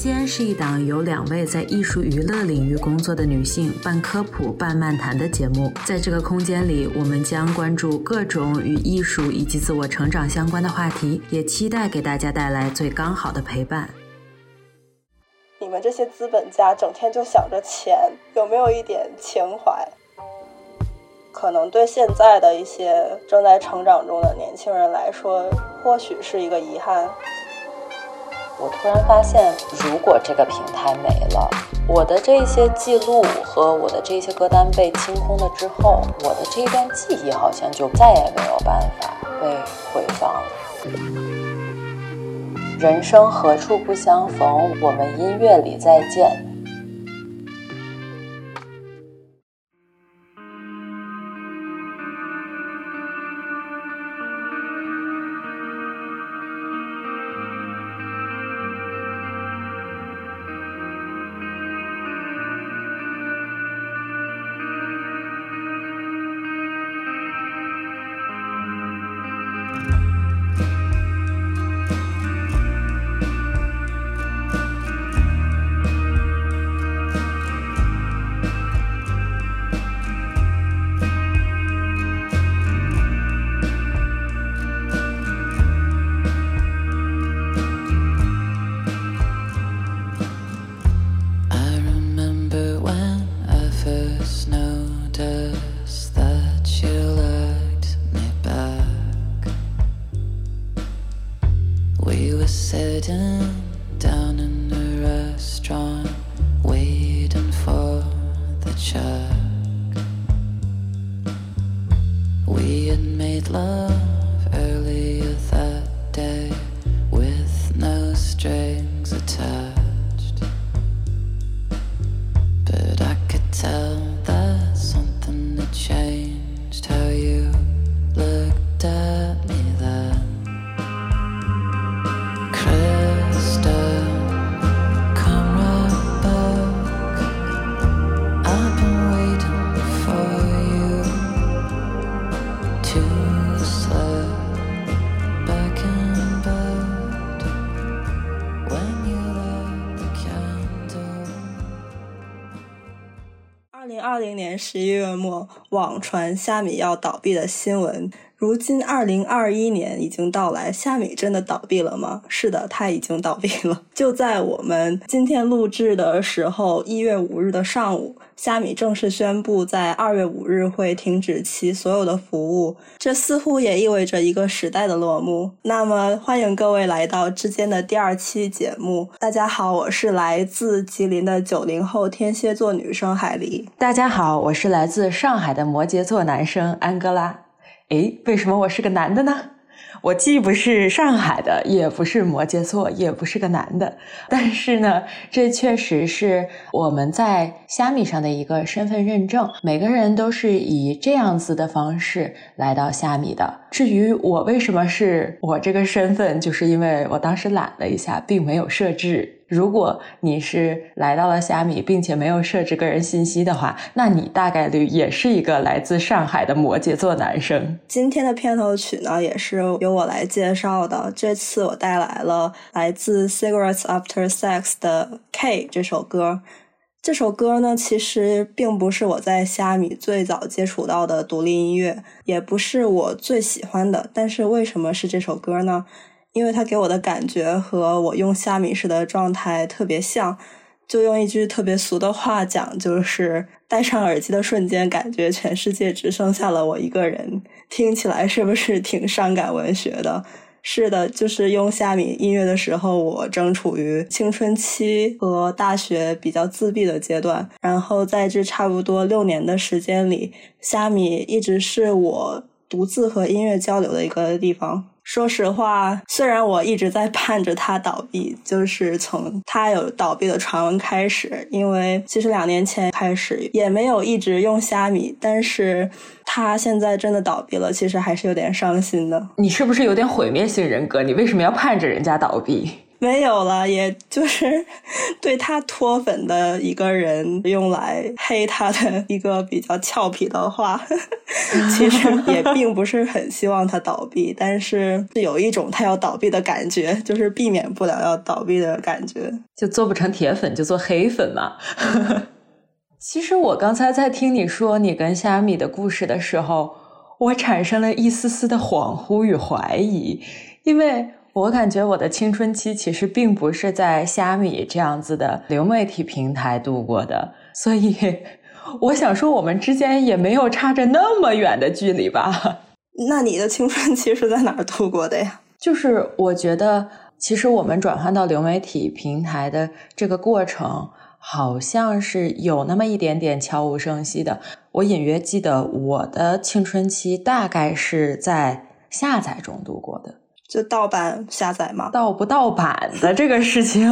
间是一档由两位在艺术娱乐领域工作的女性半科普半漫谈的节目。在这个空间里，我们将关注各种与艺术以及自我成长相关的话题，也期待给大家带来最刚好的陪伴。你们这些资本家整天就想着钱，有没有一点情怀？可能对现在的一些正在成长中的年轻人来说，或许是一个遗憾。我突然发现，如果这个平台没了，我的这些记录和我的这些歌单被清空了之后，我的这一段记忆好像就再也没有办法被回放了。人生何处不相逢？我们音乐里再见。十一月末，网传虾米要倒闭的新闻。如今二零二一年已经到来，虾米真的倒闭了吗？是的，它已经倒闭了。就在我们今天录制的时候，一月五日的上午，虾米正式宣布在二月五日会停止其所有的服务。这似乎也意味着一个时代的落幕。那么，欢迎各位来到之间的第二期节目。大家好，我是来自吉林的九零后天蝎座女生海狸。大家好，我是来自上海的摩羯座男生安哥拉。诶，为什么我是个男的呢？我既不是上海的，也不是摩羯座，也不是个男的。但是呢，这确实是我们在虾米上的一个身份认证。每个人都是以这样子的方式来到虾米的。至于我为什么是我这个身份，就是因为我当时懒了一下，并没有设置。如果你是来到了虾米，并且没有设置个人信息的话，那你大概率也是一个来自上海的摩羯座男生。今天的片头曲呢，也是由我来介绍的。这次我带来了来自 Cigarettes After Sex 的 K 这首歌。这首歌呢，其实并不是我在虾米最早接触到的独立音乐，也不是我最喜欢的。但是为什么是这首歌呢？因为它给我的感觉和我用虾米时的状态特别像，就用一句特别俗的话讲，就是戴上耳机的瞬间，感觉全世界只剩下了我一个人。听起来是不是挺伤感文学的？是的，就是用虾米音乐的时候，我正处于青春期和大学比较自闭的阶段，然后在这差不多六年的时间里，虾米一直是我独自和音乐交流的一个地方。说实话，虽然我一直在盼着它倒闭，就是从它有倒闭的传闻开始，因为其实两年前开始也没有一直用虾米，但是它现在真的倒闭了，其实还是有点伤心的。你是不是有点毁灭性人格？你为什么要盼着人家倒闭？没有了，也就是 对他脱粉的一个人用来黑他的一个比较俏皮的话。其实也并不是很希望他倒闭，但是有一种他要倒闭的感觉，就是避免不了要倒闭的感觉。就做不成铁粉，就做黑粉嘛。其实我刚才在听你说你跟虾米的故事的时候，我产生了一丝丝的恍惚与怀疑，因为我感觉我的青春期其实并不是在虾米这样子的流媒体平台度过的，所以我想说我们之间也没有差着那么远的距离吧。那你的青春期是在哪儿度过的呀？就是我觉得，其实我们转换到流媒体平台的这个过程。好像是有那么一点点悄无声息的。我隐约记得我的青春期大概是在下载中度过的，就盗版下载吗？盗不盗版的这个事情，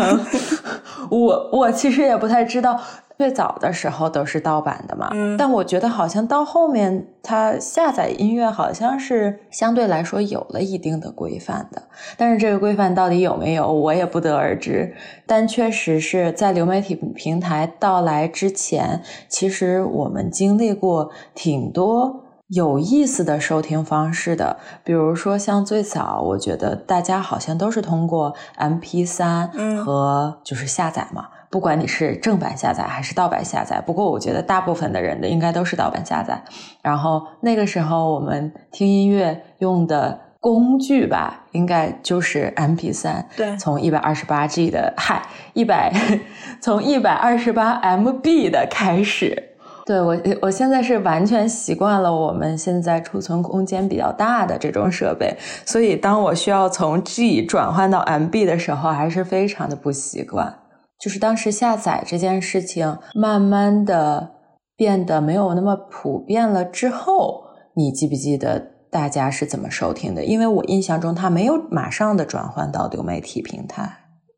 我我其实也不太知道。最早的时候都是盗版的嘛，但我觉得好像到后面，它下载音乐好像是相对来说有了一定的规范的。但是这个规范到底有没有，我也不得而知。但确实是在流媒体平台到来之前，其实我们经历过挺多有意思的收听方式的。比如说像最早，我觉得大家好像都是通过 MP 三和就是下载嘛。不管你是正版下载还是盗版下载，不过我觉得大部分的人的应该都是盗版下载。然后那个时候我们听音乐用的工具吧，应该就是 MP 三。对，从一百二十八 G 的，嗨，一百，从一百二十八 MB 的开始。对我，我现在是完全习惯了我们现在储存空间比较大的这种设备，所以当我需要从 G 转换到 MB 的时候，还是非常的不习惯。就是当时下载这件事情慢慢的变得没有那么普遍了之后，你记不记得大家是怎么收听的？因为我印象中它没有马上的转换到流媒体平台。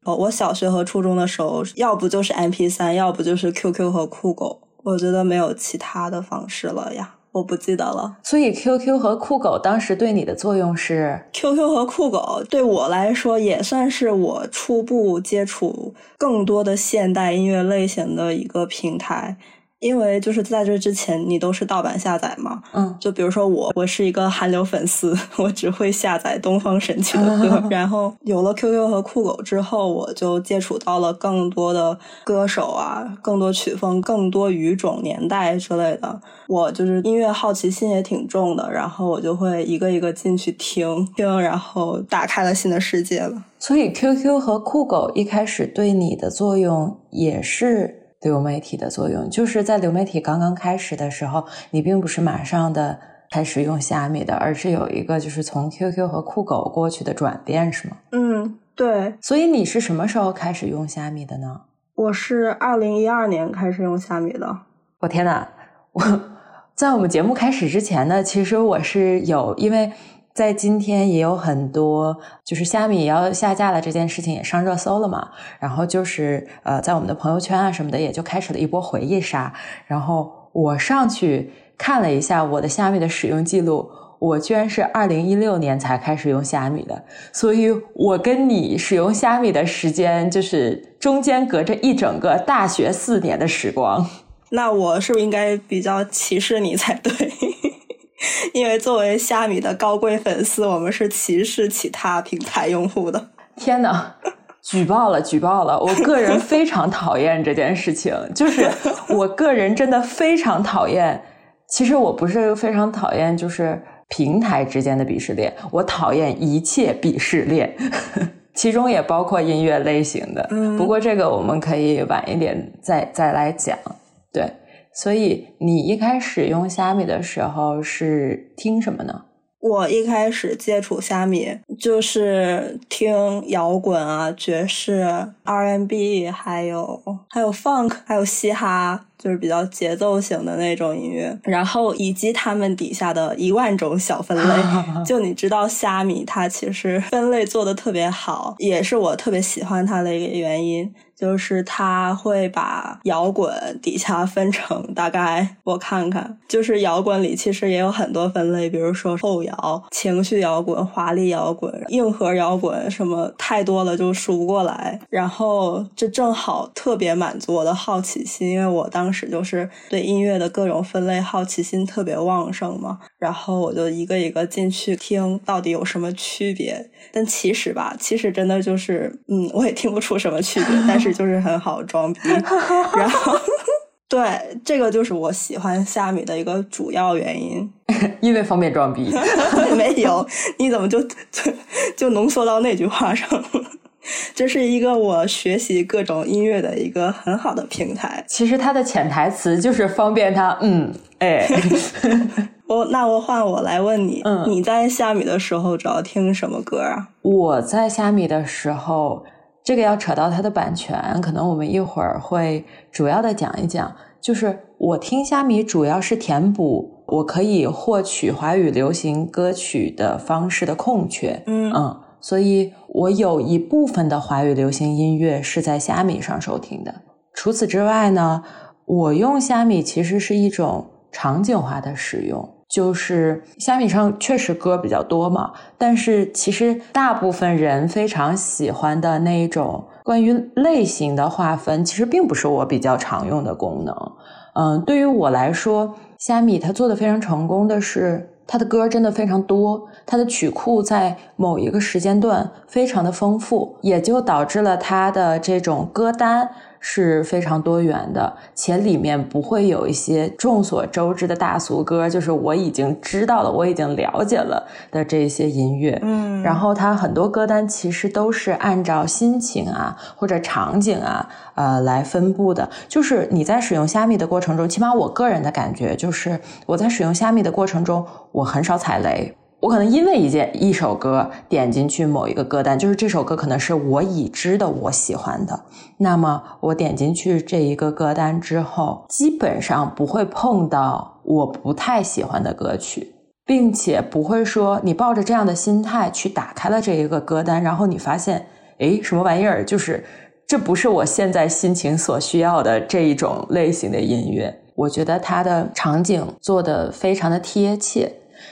哦，我小学和初中的时候，要不就是 MP 三，要不就是 QQ 和酷狗，我觉得没有其他的方式了呀。我不记得了，所以 QQ 和酷狗当时对你的作用是，QQ 和酷狗对我来说也算是我初步接触更多的现代音乐类型的一个平台。因为就是在这之前，你都是盗版下载嘛，嗯，就比如说我，我是一个韩流粉丝，我只会下载东方神 起的歌。然后有了 QQ 和酷狗之后，我就接触到了更多的歌手啊，更多曲风，更多语种、年代之类的。我就是音乐好奇心也挺重的，然后我就会一个一个进去听听，然后打开了新的世界了。所以 QQ 和酷狗一开始对你的作用也是。流媒体的作用，就是在流媒体刚刚开始的时候，你并不是马上的开始用虾米的，而是有一个就是从 QQ 和酷狗过去的转变，是吗？嗯，对。所以你是什么时候开始用虾米的呢？我是二零一二年开始用虾米的。我天呐，我在我们节目开始之前呢，其实我是有因为。在今天也有很多，就是虾米要下架了这件事情也上热搜了嘛。然后就是呃，在我们的朋友圈啊什么的，也就开始了一波回忆杀。然后我上去看了一下我的虾米的使用记录，我居然是二零一六年才开始用虾米的，所以我跟你使用虾米的时间就是中间隔着一整个大学四年的时光。那我是不是应该比较歧视你才对？因为作为虾米的高贵粉丝，我们是歧视其他平台用户的。天哪，举报了，举报了！我个人非常讨厌这件事情，就是我个人真的非常讨厌。其实我不是非常讨厌，就是平台之间的鄙视链，我讨厌一切鄙视链，其中也包括音乐类型的。不过这个我们可以晚一点再再来讲。对。所以你一开始用虾米的时候是听什么呢？我一开始接触虾米就是听摇滚啊、爵士、R&B，还有还有 Funk，还有嘻哈，就是比较节奏型的那种音乐，然后以及他们底下的一万种小分类。就你知道，虾米它其实分类做的特别好，也是我特别喜欢它的一个原因。就是它会把摇滚底下分成大概我看看，就是摇滚里其实也有很多分类，比如说后摇、情绪摇滚、华丽摇滚、硬核摇滚，什么太多了就数不过来。然后这正好特别满足我的好奇心，因为我当时就是对音乐的各种分类好奇心特别旺盛嘛。然后我就一个一个进去听，到底有什么区别？但其实吧，其实真的就是，嗯，我也听不出什么区别，但是。就是很好装逼，然后 对这个就是我喜欢虾米的一个主要原因，因为方便装逼。没有，你怎么就就就浓缩到那句话上了？这是一个我学习各种音乐的一个很好的平台。其实它的潜台词就是方便他。嗯，哎，我那我换我来问你，嗯，你在虾米的时候主要听什么歌啊？我在虾米的时候。这个要扯到它的版权，可能我们一会儿会主要的讲一讲。就是我听虾米主要是填补我可以获取华语流行歌曲的方式的空缺，嗯嗯，所以我有一部分的华语流行音乐是在虾米上收听的。除此之外呢，我用虾米其实是一种场景化的使用。就是虾米上确实歌比较多嘛，但是其实大部分人非常喜欢的那一种关于类型的划分，其实并不是我比较常用的功能。嗯，对于我来说，虾米它做的非常成功的是，他的歌真的非常多，他的曲库在某一个时间段非常的丰富，也就导致了他的这种歌单。是非常多元的，且里面不会有一些众所周知的大俗歌，就是我已经知道了，我已经了解了的这些音乐。嗯，然后它很多歌单其实都是按照心情啊或者场景啊呃来分布的。就是你在使用虾米的过程中，起码我个人的感觉就是我在使用虾米的过程中，我很少踩雷。我可能因为一件一首歌点进去某一个歌单，就是这首歌可能是我已知的我喜欢的，那么我点进去这一个歌单之后，基本上不会碰到我不太喜欢的歌曲，并且不会说你抱着这样的心态去打开了这一个歌单，然后你发现，哎，什么玩意儿？就是这不是我现在心情所需要的这一种类型的音乐。我觉得它的场景做的非常的贴切。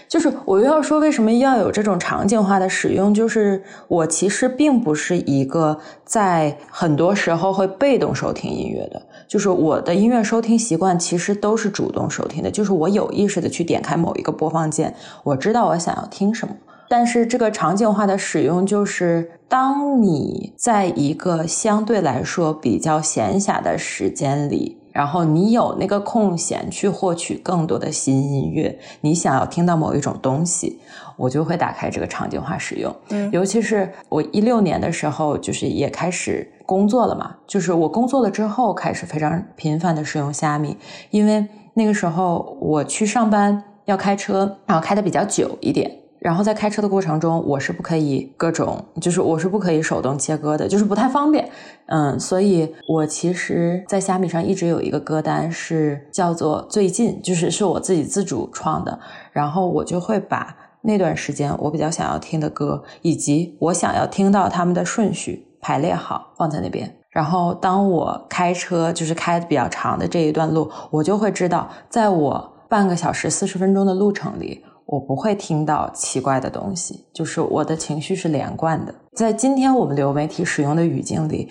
就是我又要说，为什么要有这种场景化的使用？就是我其实并不是一个在很多时候会被动收听音乐的，就是我的音乐收听习惯其实都是主动收听的，就是我有意识的去点开某一个播放键，我知道我想要听什么。但是这个场景化的使用，就是当你在一个相对来说比较闲暇的时间里。然后你有那个空闲去获取更多的新音乐，你想要听到某一种东西，我就会打开这个场景化使用。嗯，尤其是我一六年的时候，就是也开始工作了嘛，就是我工作了之后开始非常频繁的使用虾米，因为那个时候我去上班要开车，然后开的比较久一点。然后在开车的过程中，我是不可以各种，就是我是不可以手动切歌的，就是不太方便。嗯，所以我其实，在虾米上一直有一个歌单是叫做“最近”，就是是我自己自主创的。然后我就会把那段时间我比较想要听的歌，以及我想要听到他们的顺序排列好，放在那边。然后当我开车就是开的比较长的这一段路，我就会知道，在我半个小时四十分钟的路程里。我不会听到奇怪的东西，就是我的情绪是连贯的。在今天我们流媒体使用的语境里，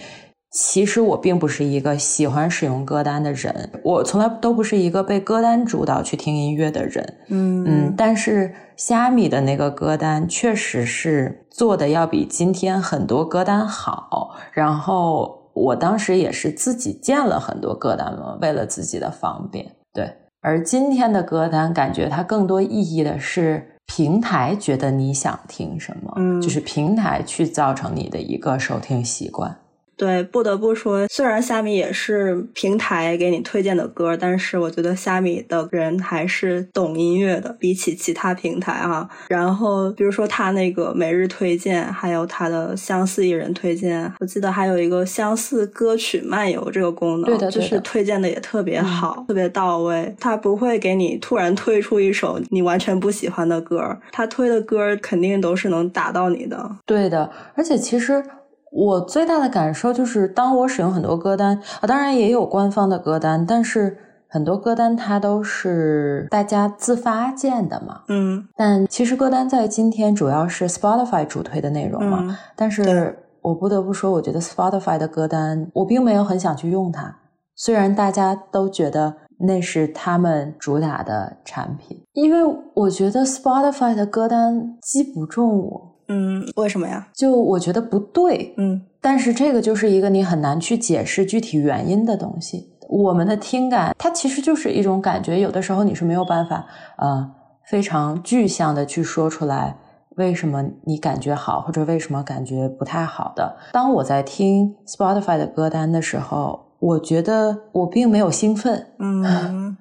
其实我并不是一个喜欢使用歌单的人，我从来都不是一个被歌单主导去听音乐的人。嗯嗯，但是虾米的那个歌单确实是做的要比今天很多歌单好。然后我当时也是自己建了很多歌单嘛，为了自己的方便。对。而今天的歌单，感觉它更多意义的是平台觉得你想听什么，嗯，就是平台去造成你的一个收听习惯。对，不得不说，虽然虾米也是平台给你推荐的歌，但是我觉得虾米的人还是懂音乐的，比起其他平台啊。然后比如说他那个每日推荐，还有他的相似艺人推荐，我记得还有一个相似歌曲漫游这个功能，对的，就是推荐的也特别好，特别到位。他不会给你突然推出一首你完全不喜欢的歌，他推的歌肯定都是能打到你的。对的，而且其实。我最大的感受就是，当我使用很多歌单啊，当然也有官方的歌单，但是很多歌单它都是大家自发建的嘛。嗯。但其实歌单在今天主要是 Spotify 主推的内容嘛。但是我不得不说，我觉得 Spotify 的歌单我并没有很想去用它，虽然大家都觉得那是他们主打的产品，因为我觉得 Spotify 的歌单击不中我。嗯，为什么呀？就我觉得不对，嗯，但是这个就是一个你很难去解释具体原因的东西。我们的听感，它其实就是一种感觉，有的时候你是没有办法，呃，非常具象的去说出来为什么你感觉好，或者为什么感觉不太好的。当我在听 Spotify 的歌单的时候，我觉得我并没有兴奋，嗯。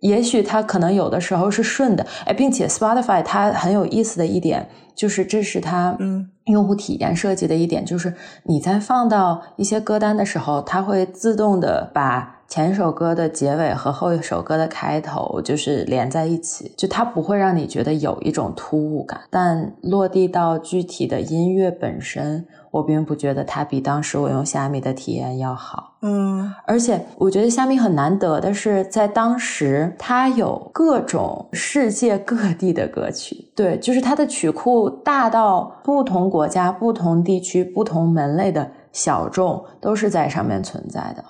也许它可能有的时候是顺的，哎，并且 Spotify 它很有意思的一点就是，这是它嗯用户体验设计的一点，就是你在放到一些歌单的时候，它会自动的把前一首歌的结尾和后一首歌的开头就是连在一起，就它不会让你觉得有一种突兀感，但落地到具体的音乐本身。我并不觉得它比当时我用虾米的体验要好，嗯，而且我觉得虾米很难得的是，在当时它有各种世界各地的歌曲，对，就是它的曲库大到不同国家、不同地区、不同门类的小众都是在上面存在的。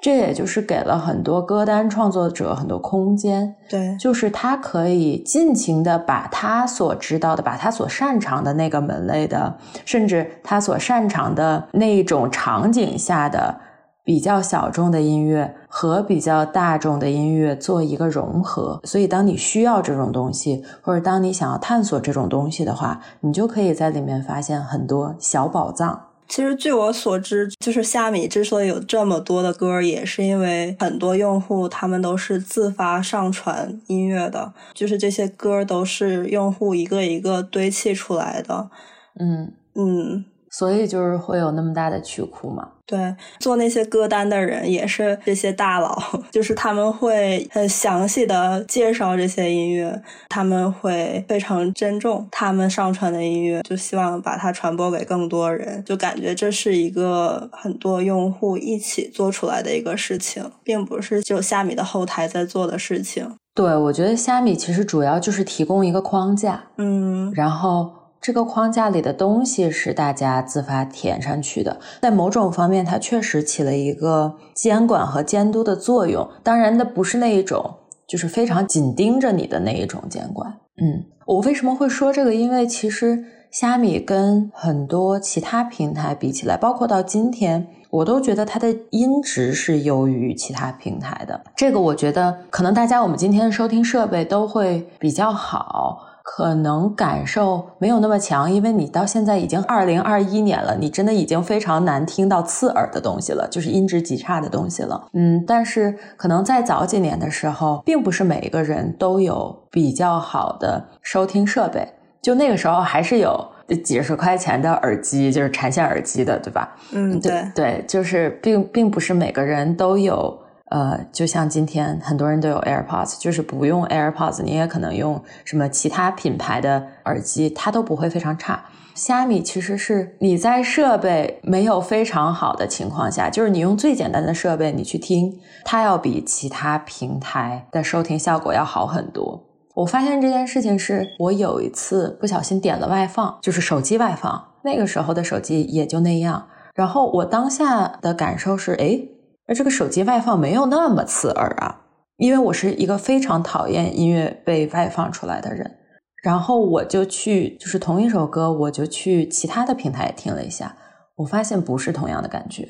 这也就是给了很多歌单创作者很多空间，对，就是他可以尽情的把他所知道的、把他所擅长的那个门类的，甚至他所擅长的那一种场景下的比较小众的音乐和比较大众的音乐做一个融合。所以，当你需要这种东西，或者当你想要探索这种东西的话，你就可以在里面发现很多小宝藏。其实，据我所知，就是虾米之所以有这么多的歌，也是因为很多用户他们都是自发上传音乐的，就是这些歌都是用户一个一个堆砌出来的。嗯嗯。所以就是会有那么大的曲库嘛？对，做那些歌单的人也是这些大佬，就是他们会很详细的介绍这些音乐，他们会非常珍重他们上传的音乐，就希望把它传播给更多人，就感觉这是一个很多用户一起做出来的一个事情，并不是只有虾米的后台在做的事情。对，我觉得虾米其实主要就是提供一个框架，嗯，然后。这个框架里的东西是大家自发填上去的，在某种方面，它确实起了一个监管和监督的作用。当然，那不是那一种，就是非常紧盯着你的那一种监管。嗯，我为什么会说这个？因为其实虾米跟很多其他平台比起来，包括到今天，我都觉得它的音质是优于其他平台的。这个我觉得，可能大家我们今天的收听设备都会比较好。可能感受没有那么强，因为你到现在已经二零二一年了，你真的已经非常难听到刺耳的东西了，就是音质极差的东西了。嗯，但是可能在早几年的时候，并不是每一个人都有比较好的收听设备，就那个时候还是有几十块钱的耳机，就是缠线耳机的，对吧？嗯，对对，就是并并不是每个人都有。呃，就像今天很多人都有 AirPods，就是不用 AirPods，你也可能用什么其他品牌的耳机，它都不会非常差。虾米其实是你在设备没有非常好的情况下，就是你用最简单的设备你去听，它要比其他平台的收听效果要好很多。我发现这件事情是我有一次不小心点了外放，就是手机外放，那个时候的手机也就那样。然后我当下的感受是，哎。而这个手机外放没有那么刺耳啊，因为我是一个非常讨厌音乐被外放出来的人。然后我就去，就是同一首歌，我就去其他的平台听了一下，我发现不是同样的感觉。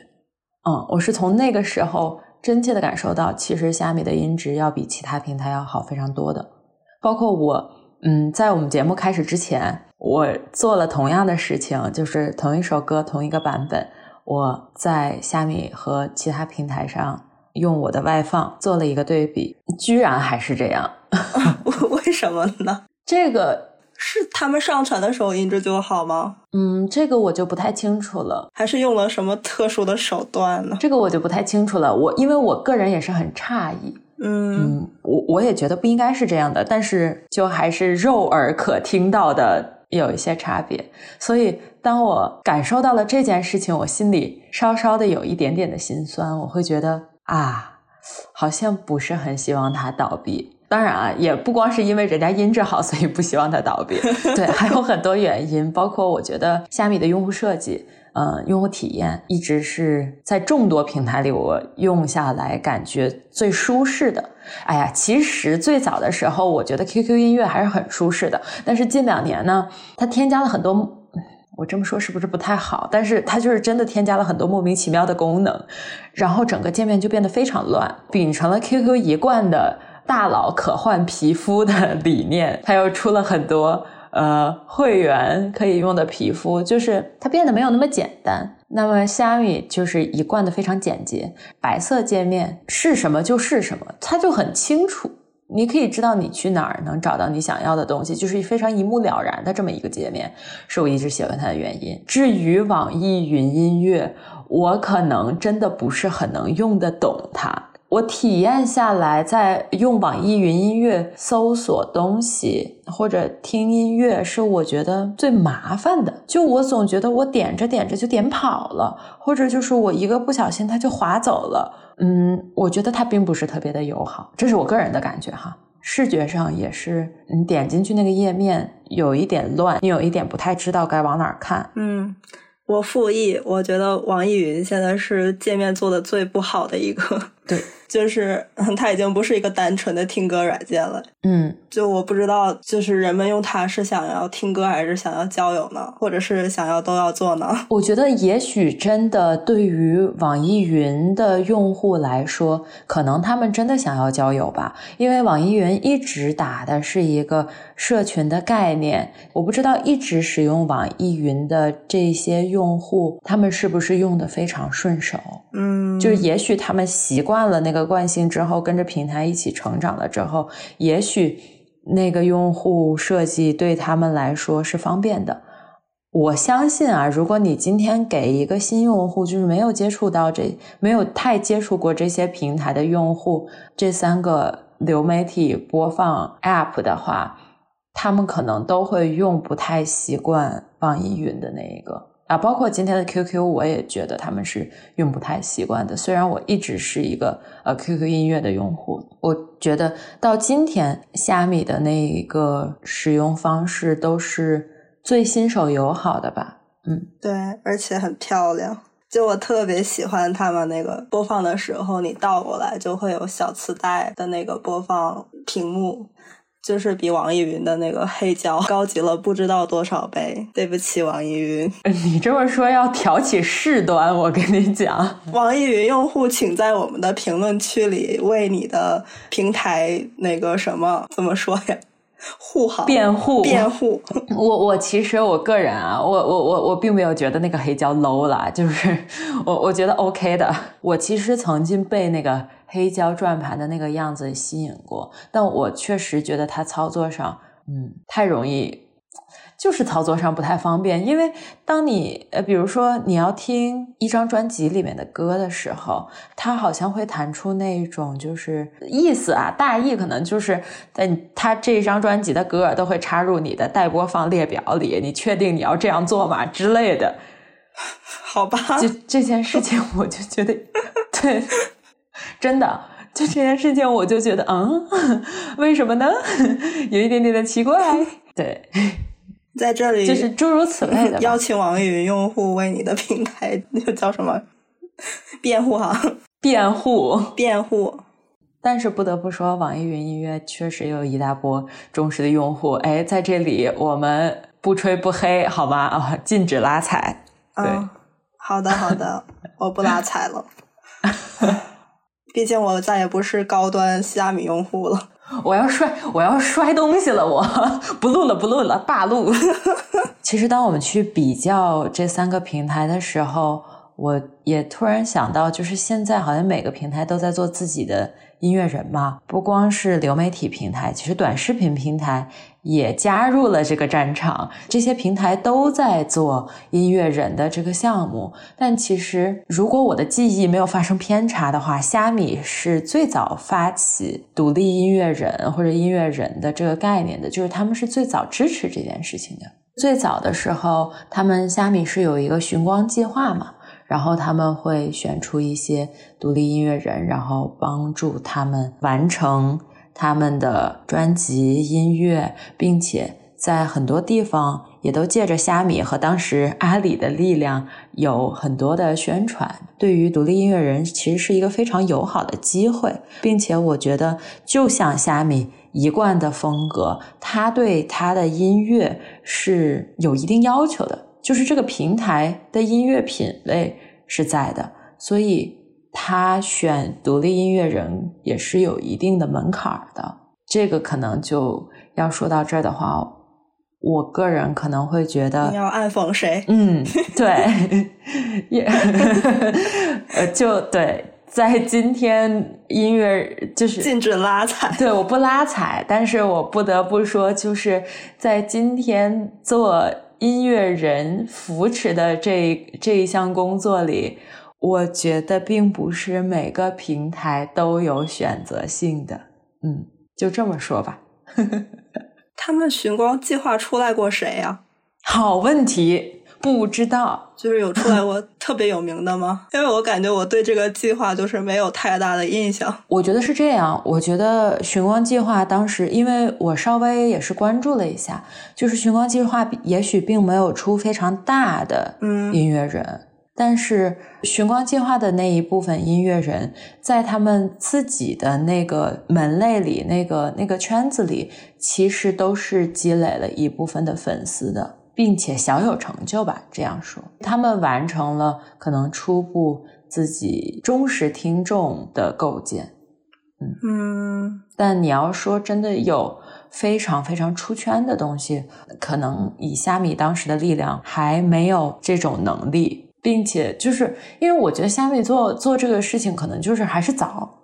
嗯，我是从那个时候真切的感受到，其实虾米的音质要比其他平台要好非常多的。包括我，嗯，在我们节目开始之前，我做了同样的事情，就是同一首歌同一个版本。我在虾米和其他平台上用我的外放做了一个对比，居然还是这样。为什么呢？这个是他们上传的时候音质就好吗？嗯，这个我就不太清楚了。还是用了什么特殊的手段呢？这个我就不太清楚了。我因为我个人也是很诧异。嗯，我我也觉得不应该是这样的，但是就还是肉耳可听到的有一些差别。所以当我感受到了这件事情，我心里稍稍的有一点点的心酸。我会觉得啊，好像不是很希望它倒闭。当然啊，也不光是因为人家音质好，所以不希望它倒闭。对，还有很多原因，包括我觉得虾米的用户设计。嗯，用户体验一直是在众多平台里我用下来感觉最舒适的。哎呀，其实最早的时候，我觉得 QQ 音乐还是很舒适的。但是近两年呢，它添加了很多，我这么说是不是不太好？但是它就是真的添加了很多莫名其妙的功能，然后整个界面就变得非常乱。秉承了 QQ 一贯的大佬可换皮肤的 理念，它又出了很多。呃，会员可以用的皮肤，就是它变得没有那么简单。那么虾米就是一贯的非常简洁，白色界面是什么就是什么，它就很清楚，你可以知道你去哪儿能找到你想要的东西，就是非常一目了然的这么一个界面，是我一直喜欢它的原因。至于网易云音乐，我可能真的不是很能用得懂它。我体验下来，在用网易云音乐搜索东西或者听音乐，是我觉得最麻烦的。就我总觉得我点着点着就点跑了，或者就是我一个不小心它就划走了。嗯，我觉得它并不是特别的友好，这是我个人的感觉哈。视觉上也是，你点进去那个页面有一点乱，你有一点不太知道该往哪儿看。嗯。我复议，我觉得网易云现在是界面做的最不好的一个。对，就是 它已经不是一个单纯的听歌软件了。嗯，就我不知道，就是人们用它是想要听歌还是想要交友呢？或者是想要都要做呢？我觉得也许真的对于网易云的用户来说，可能他们真的想要交友吧，因为网易云一直打的是一个社群的概念。我不知道一直使用网易云的这些用户，他们是不是用的非常顺手？嗯，就是也许他们习惯了那个惯性之后，跟着平台一起成长了之后，也许那个用户设计对他们来说是方便的。我相信啊，如果你今天给一个新用户，就是没有接触到这、没有太接触过这些平台的用户，这三个流媒体播放 App 的话，他们可能都会用不太习惯网易云的那一个。啊，包括今天的 QQ，我也觉得他们是用不太习惯的。虽然我一直是一个呃 QQ 音乐的用户，我觉得到今天虾米的那一个使用方式都是最新手友好的吧。嗯，对，而且很漂亮。就我特别喜欢他们那个播放的时候，你倒过来就会有小磁带的那个播放屏幕。就是比网易云的那个黑胶高级了不知道多少倍。对不起，网易云。你这么说要挑起事端，我跟你讲。网易云用户，请在我们的评论区里为你的平台那个什么怎么说呀？护航、辩护、辩护。我我其实我个人啊，我我我我并没有觉得那个黑胶 low 啦，就是 我我觉得 OK 的。我其实曾经被那个。黑胶转盘的那个样子吸引过，但我确实觉得它操作上，嗯，太容易，就是操作上不太方便。因为当你呃，比如说你要听一张专辑里面的歌的时候，它好像会弹出那种就是意思啊，大意可能就是在它这张专辑的歌都会插入你的待播放列表里，你确定你要这样做吗之类的？好吧，就这件事情，我就觉得 对。真的，就这件事情，我就觉得，嗯，为什么呢？有一点点的奇怪。对，在这里就是诸如此类的，邀请网易云用户为你的平台那个叫什么辩护哈？辩护，辩护。但是不得不说，网易云音乐确实有一大波忠实的用户。哎，在这里我们不吹不黑，好吗？啊，禁止拉踩。对，好的，好的，我不拉踩了。毕竟我再也不是高端虾米用户了。我要摔，我要摔东西了！我不录了，不录了，罢录。其实，当我们去比较这三个平台的时候，我也突然想到，就是现在好像每个平台都在做自己的音乐人嘛，不光是流媒体平台，其实短视频平台也加入了这个战场。这些平台都在做音乐人的这个项目。但其实，如果我的记忆没有发生偏差的话，虾米是最早发起独立音乐人或者音乐人的这个概念的，就是他们是最早支持这件事情的。最早的时候，他们虾米是有一个寻光计划嘛。然后他们会选出一些独立音乐人，然后帮助他们完成他们的专辑音乐，并且在很多地方也都借着虾米和当时阿里的力量有很多的宣传。对于独立音乐人，其实是一个非常友好的机会，并且我觉得，就像虾米一贯的风格，他对他的音乐是有一定要求的。就是这个平台的音乐品味是在的，所以他选独立音乐人也是有一定的门槛的。这个可能就要说到这儿的话，我个人可能会觉得你要暗讽谁？嗯，对，也呃，就对，在今天音乐就是禁止拉踩，对，我不拉踩，但是我不得不说，就是在今天做。音乐人扶持的这这一项工作里，我觉得并不是每个平台都有选择性的。嗯，就这么说吧。他们寻光计划出来过谁呀？好问题。不知道，就是有出来过特别有名的吗？因为我感觉我对这个计划就是没有太大的印象。我觉得是这样，我觉得寻光计划当时，因为我稍微也是关注了一下，就是寻光计划也许并没有出非常大的音乐人，但是寻光计划的那一部分音乐人，在他们自己的那个门类里、那个那个圈子里，其实都是积累了一部分的粉丝的。并且小有成就吧，这样说，他们完成了可能初步自己忠实听众的构建，嗯嗯。但你要说真的有非常非常出圈的东西，可能以虾米当时的力量还没有这种能力，并且就是因为我觉得虾米做做这个事情可能就是还是早。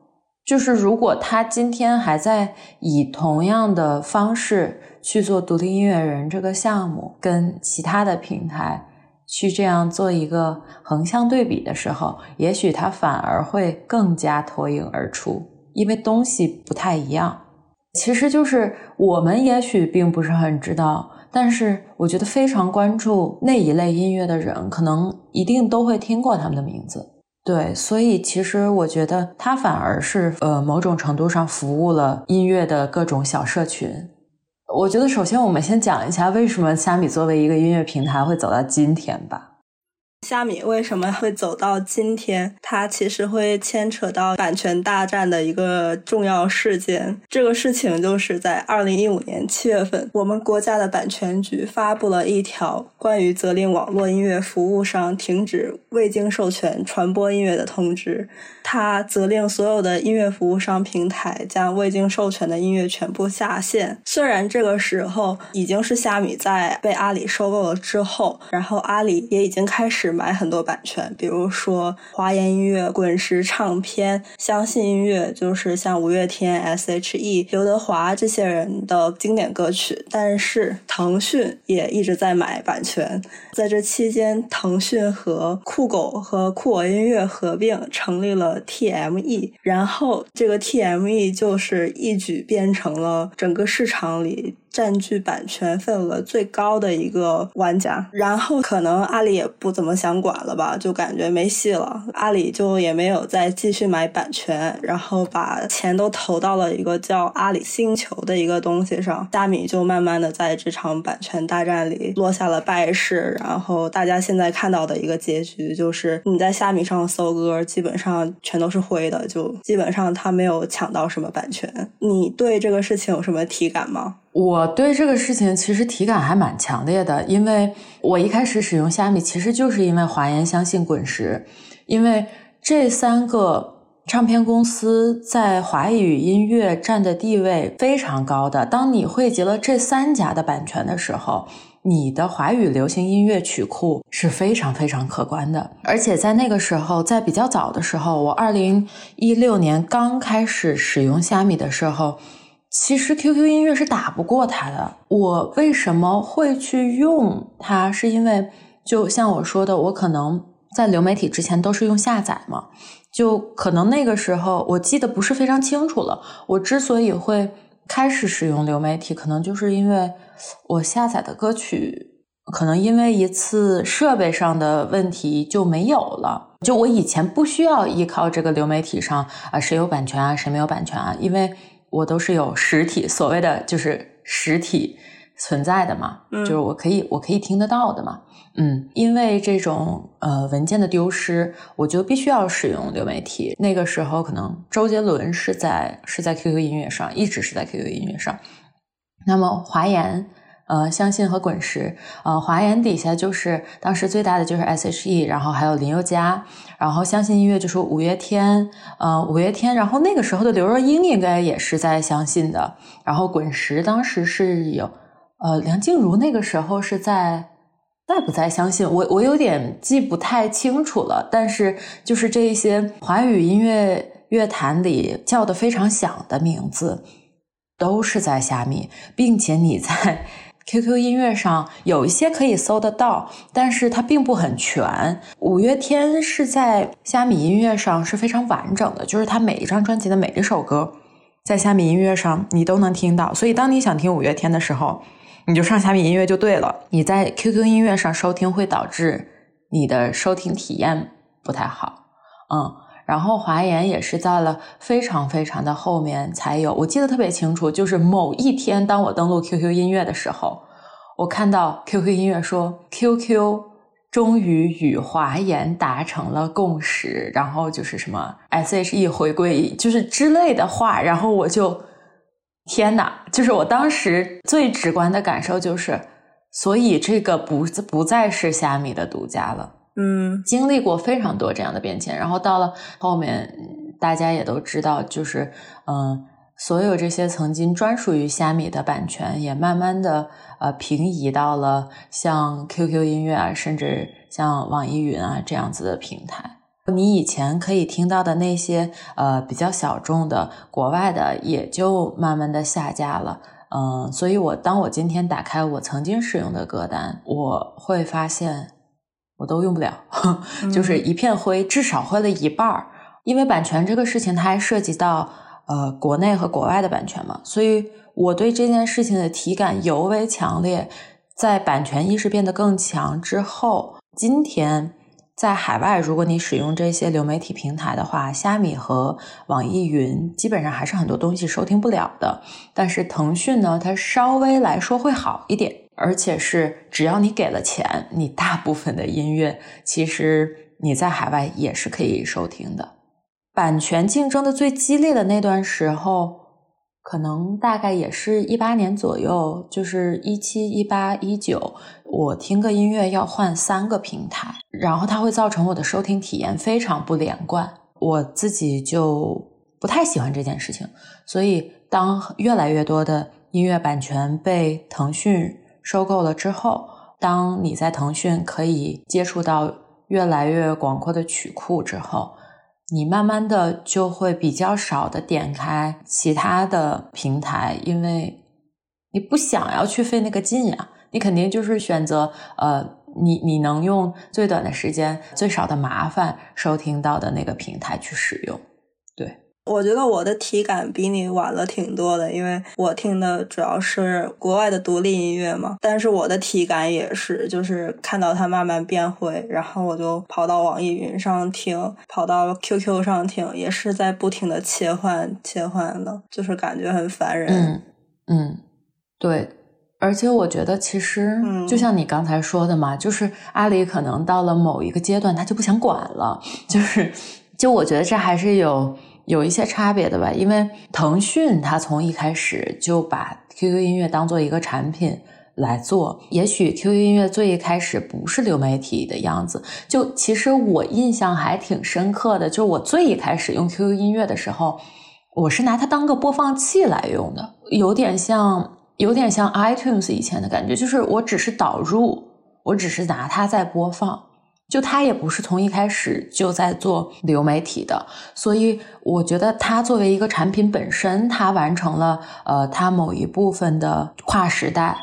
就是如果他今天还在以同样的方式去做独立音乐人这个项目，跟其他的平台去这样做一个横向对比的时候，也许他反而会更加脱颖而出，因为东西不太一样。其实就是我们也许并不是很知道，但是我觉得非常关注那一类音乐的人，可能一定都会听过他们的名字。对，所以其实我觉得它反而是呃某种程度上服务了音乐的各种小社群。我觉得首先我们先讲一下为什么虾米作为一个音乐平台会走到今天吧。虾米为什么会走到今天？它其实会牵扯到版权大战的一个重要事件。这个事情就是在二零一五年七月份，我们国家的版权局发布了一条关于责令网络音乐服务商停止未经授权传播音乐的通知。它责令所有的音乐服务商平台将未经授权的音乐全部下线。虽然这个时候已经是虾米在被阿里收购了之后，然后阿里也已经开始。买很多版权，比如说华研音乐、滚石唱片、相信音乐，就是像五月天、S.H.E、刘德华这些人的经典歌曲。但是腾讯也一直在买版权。在这期间，腾讯和酷狗和酷我音乐合并，成立了 T.M.E。然后这个 T.M.E 就是一举变成了整个市场里。占据版权份额最高的一个玩家，然后可能阿里也不怎么想管了吧，就感觉没戏了。阿里就也没有再继续买版权，然后把钱都投到了一个叫阿里星球的一个东西上。虾米就慢慢的在这场版权大战里落下了败势。然后大家现在看到的一个结局就是，你在虾米上搜歌，基本上全都是灰的，就基本上他没有抢到什么版权。你对这个事情有什么体感吗？我对这个事情其实体感还蛮强烈的，因为我一开始使用虾米，其实就是因为华研相信滚石，因为这三个唱片公司在华语音乐占的地位非常高的。当你汇集了这三家的版权的时候，你的华语流行音乐曲库是非常非常可观的。而且在那个时候，在比较早的时候，我二零一六年刚开始使用虾米的时候，其实 QQ 音乐是打不过它的。我为什么会去用它？是因为就像我说的，我可能在流媒体之前都是用下载嘛。就可能那个时候，我记得不是非常清楚了。我之所以会开始使用流媒体，可能就是因为我下载的歌曲，可能因为一次设备上的问题就没有了。就我以前不需要依靠这个流媒体上啊，谁有版权啊，谁没有版权啊，因为我都是有实体，所谓的就是实体存在的嘛，就是我可以我可以听得到的嘛。嗯，因为这种呃文件的丢失，我就必须要使用流媒体。那个时候，可能周杰伦是在是在 QQ 音乐上，一直是在 QQ 音乐上。那么华研、呃相信和滚石，呃华研底下就是当时最大的就是 S.H.E，然后还有林宥嘉，然后相信音乐就是五月天，呃五月天，然后那个时候的刘若英应该也是在相信的，然后滚石当时是有呃梁静茹那个时候是在。在不在相信我，我有点记不太清楚了。但是就是这一些华语音乐乐坛里叫的非常响的名字，都是在虾米，并且你在 QQ 音乐上有一些可以搜得到，但是它并不很全。五月天是在虾米音乐上是非常完整的，就是它每一张专辑的每一首歌，在虾米音乐上你都能听到。所以当你想听五月天的时候，你就上虾米音乐就对了。你在 QQ 音乐上收听会导致你的收听体验不太好，嗯。然后华研也是在了非常非常的后面才有。我记得特别清楚，就是某一天当我登录 QQ 音乐的时候，我看到 QQ 音乐说 QQ 终于与华研达成了共识，然后就是什么 SHE 回归就是之类的话，然后我就。天哪！就是我当时最直观的感受就是，所以这个不不再是虾米的独家了。嗯，经历过非常多这样的变迁，然后到了后面，大家也都知道，就是嗯，所有这些曾经专属于虾米的版权，也慢慢的呃平移到了像 QQ 音乐啊，甚至像网易云啊这样子的平台。你以前可以听到的那些呃比较小众的国外的，也就慢慢的下架了。嗯，所以我当我今天打开我曾经使用的歌单，我会发现我都用不了，就是一片灰，至少灰了一半儿。因为版权这个事情，它还涉及到呃国内和国外的版权嘛，所以我对这件事情的体感尤为强烈。在版权意识变得更强之后，今天。在海外，如果你使用这些流媒体平台的话，虾米和网易云基本上还是很多东西收听不了的。但是腾讯呢，它稍微来说会好一点，而且是只要你给了钱，你大部分的音乐其实你在海外也是可以收听的。版权竞争的最激烈的那段时候。可能大概也是一八年左右，就是一七、一八、一九，我听个音乐要换三个平台，然后它会造成我的收听体验非常不连贯，我自己就不太喜欢这件事情。所以，当越来越多的音乐版权被腾讯收购了之后，当你在腾讯可以接触到越来越广阔的曲库之后。你慢慢的就会比较少的点开其他的平台，因为你不想要去费那个劲呀。你肯定就是选择呃，你你能用最短的时间、最少的麻烦收听到的那个平台去使用，对。我觉得我的体感比你晚了挺多的，因为我听的主要是国外的独立音乐嘛。但是我的体感也是，就是看到它慢慢变灰，然后我就跑到网易云上听，跑到 QQ 上听，也是在不停的切换切换的，就是感觉很烦人。嗯嗯，对。而且我觉得，其实就像你刚才说的嘛，就是阿里可能到了某一个阶段，他就不想管了。就是，就我觉得这还是有。有一些差别的吧，因为腾讯它从一开始就把 QQ 音乐当做一个产品来做，也许 QQ 音乐最一开始不是流媒体的样子。就其实我印象还挺深刻的，就我最一开始用 QQ 音乐的时候，我是拿它当个播放器来用的，有点像有点像 iTunes 以前的感觉，就是我只是导入，我只是拿它在播放，就他也不是从一开始就在做流媒体的，所以我觉得他作为一个产品本身，他完成了呃他某一部分的跨时代。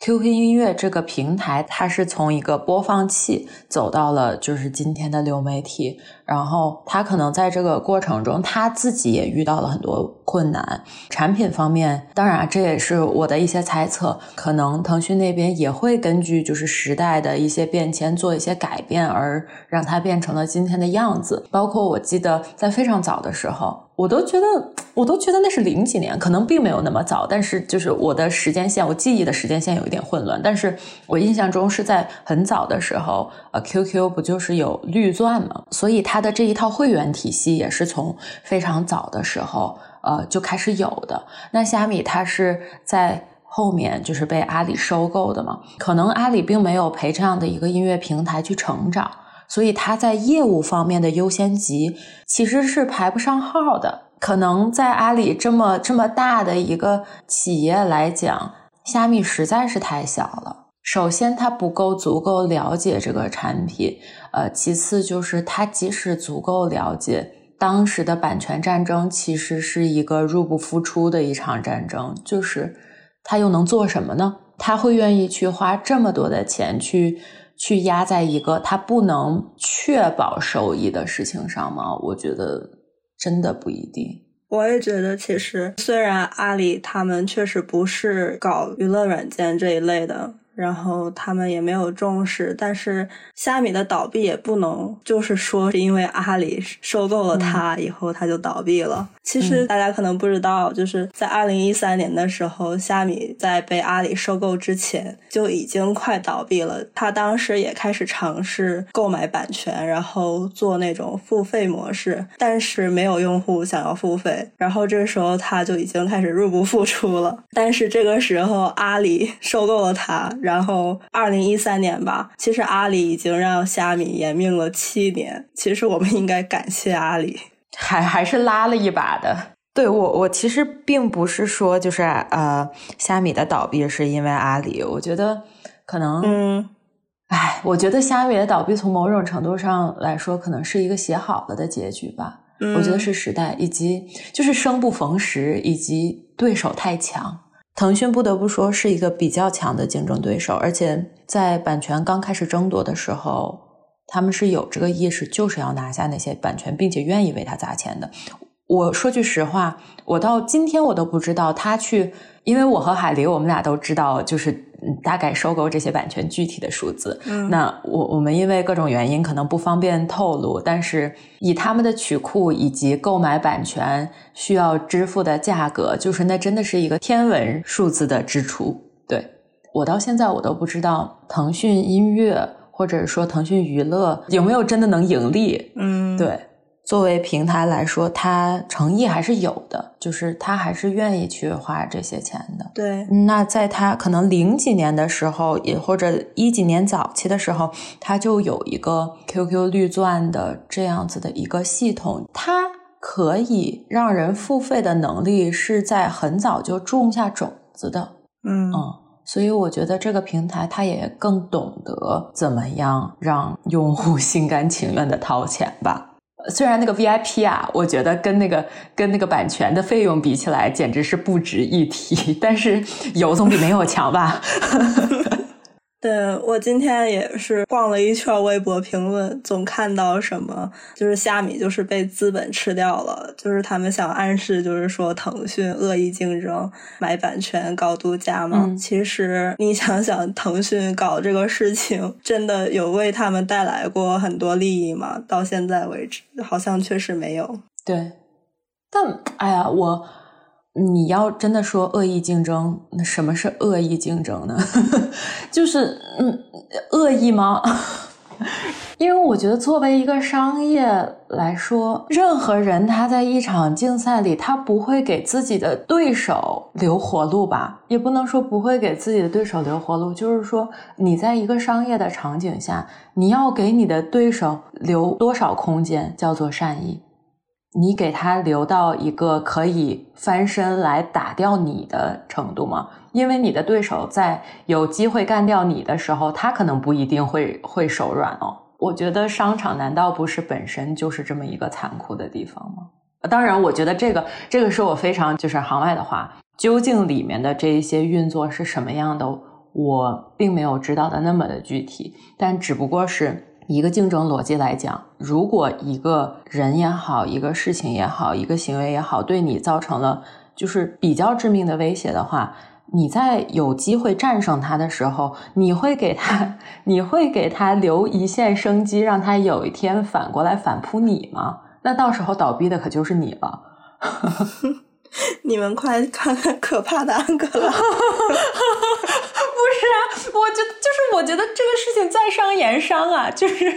QQ 音乐这个平台，它是从一个播放器走到了就是今天的流媒体，然后它可能在这个过程中，它自己也遇到了很多困难。产品方面，当然这也是我的一些猜测，可能腾讯那边也会根据就是时代的一些变迁做一些改变，而让它变成了今天的样子。包括我记得在非常早的时候。我都觉得，我都觉得那是零几年，可能并没有那么早，但是就是我的时间线，我记忆的时间线有一点混乱。但是我印象中是在很早的时候，呃，QQ 不就是有绿钻嘛，所以它的这一套会员体系也是从非常早的时候，呃，就开始有的。那虾米它是在后面就是被阿里收购的嘛，可能阿里并没有陪这样的一个音乐平台去成长。所以它在业务方面的优先级其实是排不上号的。可能在阿里这么这么大的一个企业来讲，虾米实在是太小了。首先，它不够足够了解这个产品；呃，其次就是它即使足够了解，当时的版权战争其实是一个入不敷出的一场战争。就是它又能做什么呢？他会愿意去花这么多的钱去？去压在一个他不能确保收益的事情上吗？我觉得真的不一定。我也觉得，其实虽然阿里他们确实不是搞娱乐软件这一类的。然后他们也没有重视，但是虾米的倒闭也不能就是说是因为阿里收购了它以后它就倒闭了。其实大家可能不知道，就是在二零一三年的时候，虾米在被阿里收购之前就已经快倒闭了。他当时也开始尝试购买版权，然后做那种付费模式，但是没有用户想要付费。然后这时候他就已经开始入不敷出了。但是这个时候阿里收购了它。然后，二零一三年吧，其实阿里已经让虾米延命了七年。其实我们应该感谢阿里，还还是拉了一把的。对我，我其实并不是说就是呃，虾米的倒闭是因为阿里。我觉得可能，嗯，哎，我觉得虾米的倒闭从某种程度上来说，可能是一个写好了的结局吧。嗯我觉得是时代，以及就是生不逢时，以及对手太强。腾讯不得不说是一个比较强的竞争对手，而且在版权刚开始争夺的时候，他们是有这个意识，就是要拿下那些版权，并且愿意为他砸钱的。我说句实话，我到今天我都不知道他去，因为我和海狸我们俩都知道，就是大概收购这些版权具体的数字。嗯，那我我们因为各种原因可能不方便透露，但是以他们的曲库以及购买版权需要支付的价格，就是那真的是一个天文数字的支出。对我到现在我都不知道腾讯音乐或者说腾讯娱乐有没有真的能盈利。嗯，对。作为平台来说，它诚意还是有的，就是他还是愿意去花这些钱的。对，那在他可能零几年的时候，也或者一几年早期的时候，他就有一个 QQ 绿钻的这样子的一个系统，它可以让人付费的能力是在很早就种下种子的。嗯嗯，所以我觉得这个平台它也更懂得怎么样让用户心甘情愿的掏钱吧。虽然那个 VIP 啊，我觉得跟那个跟那个版权的费用比起来，简直是不值一提。但是有总比没有强吧。对我今天也是逛了一圈微博评论，总看到什么就是虾米就是被资本吃掉了，就是他们想暗示就是说腾讯恶意竞争买版权高度加嘛。其实你想想，腾讯搞这个事情真的有为他们带来过很多利益吗？到现在为止，好像确实没有。对，但哎呀，我。你要真的说恶意竞争，那什么是恶意竞争呢？就是嗯，恶意吗？因为我觉得作为一个商业来说，任何人他在一场竞赛里，他不会给自己的对手留活路吧？也不能说不会给自己的对手留活路，就是说你在一个商业的场景下，你要给你的对手留多少空间，叫做善意。你给他留到一个可以翻身来打掉你的程度吗？因为你的对手在有机会干掉你的时候，他可能不一定会会手软哦。我觉得商场难道不是本身就是这么一个残酷的地方吗？当然，我觉得这个这个是我非常就是行外的话。究竟里面的这一些运作是什么样的，我并没有知道的那么的具体。但只不过是一个竞争逻辑来讲，如果一个人也好，一个事情也好，一个行为也好，对你造成了就是比较致命的威胁的话，你在有机会战胜他的时候，你会给他，你会给他留一线生机，让他有一天反过来反扑你吗？那到时候倒闭的可就是你了。你们快看看可怕的安哥拉！我觉得这个事情在商言商啊，就是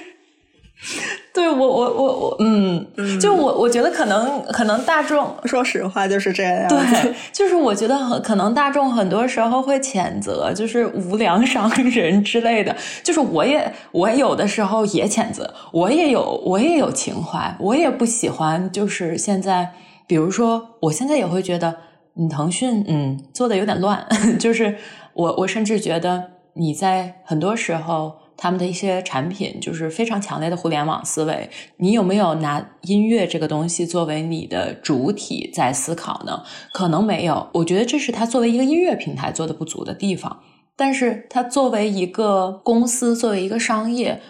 对我我我我嗯，就我我觉得可能可能大众说实话就是这样，对，就是我觉得很可能大众很多时候会谴责就是无良商人之类的，就是我也我有的时候也谴责，我也有我也有情怀，我也不喜欢就是现在。比如说，我现在也会觉得，嗯，腾讯，嗯，做的有点乱。就是我，我甚至觉得你在很多时候，他们的一些产品就是非常强烈的互联网思维。你有没有拿音乐这个东西作为你的主体在思考呢？可能没有。我觉得这是他作为一个音乐平台做的不足的地方。但是他作为一个公司，作为一个商业，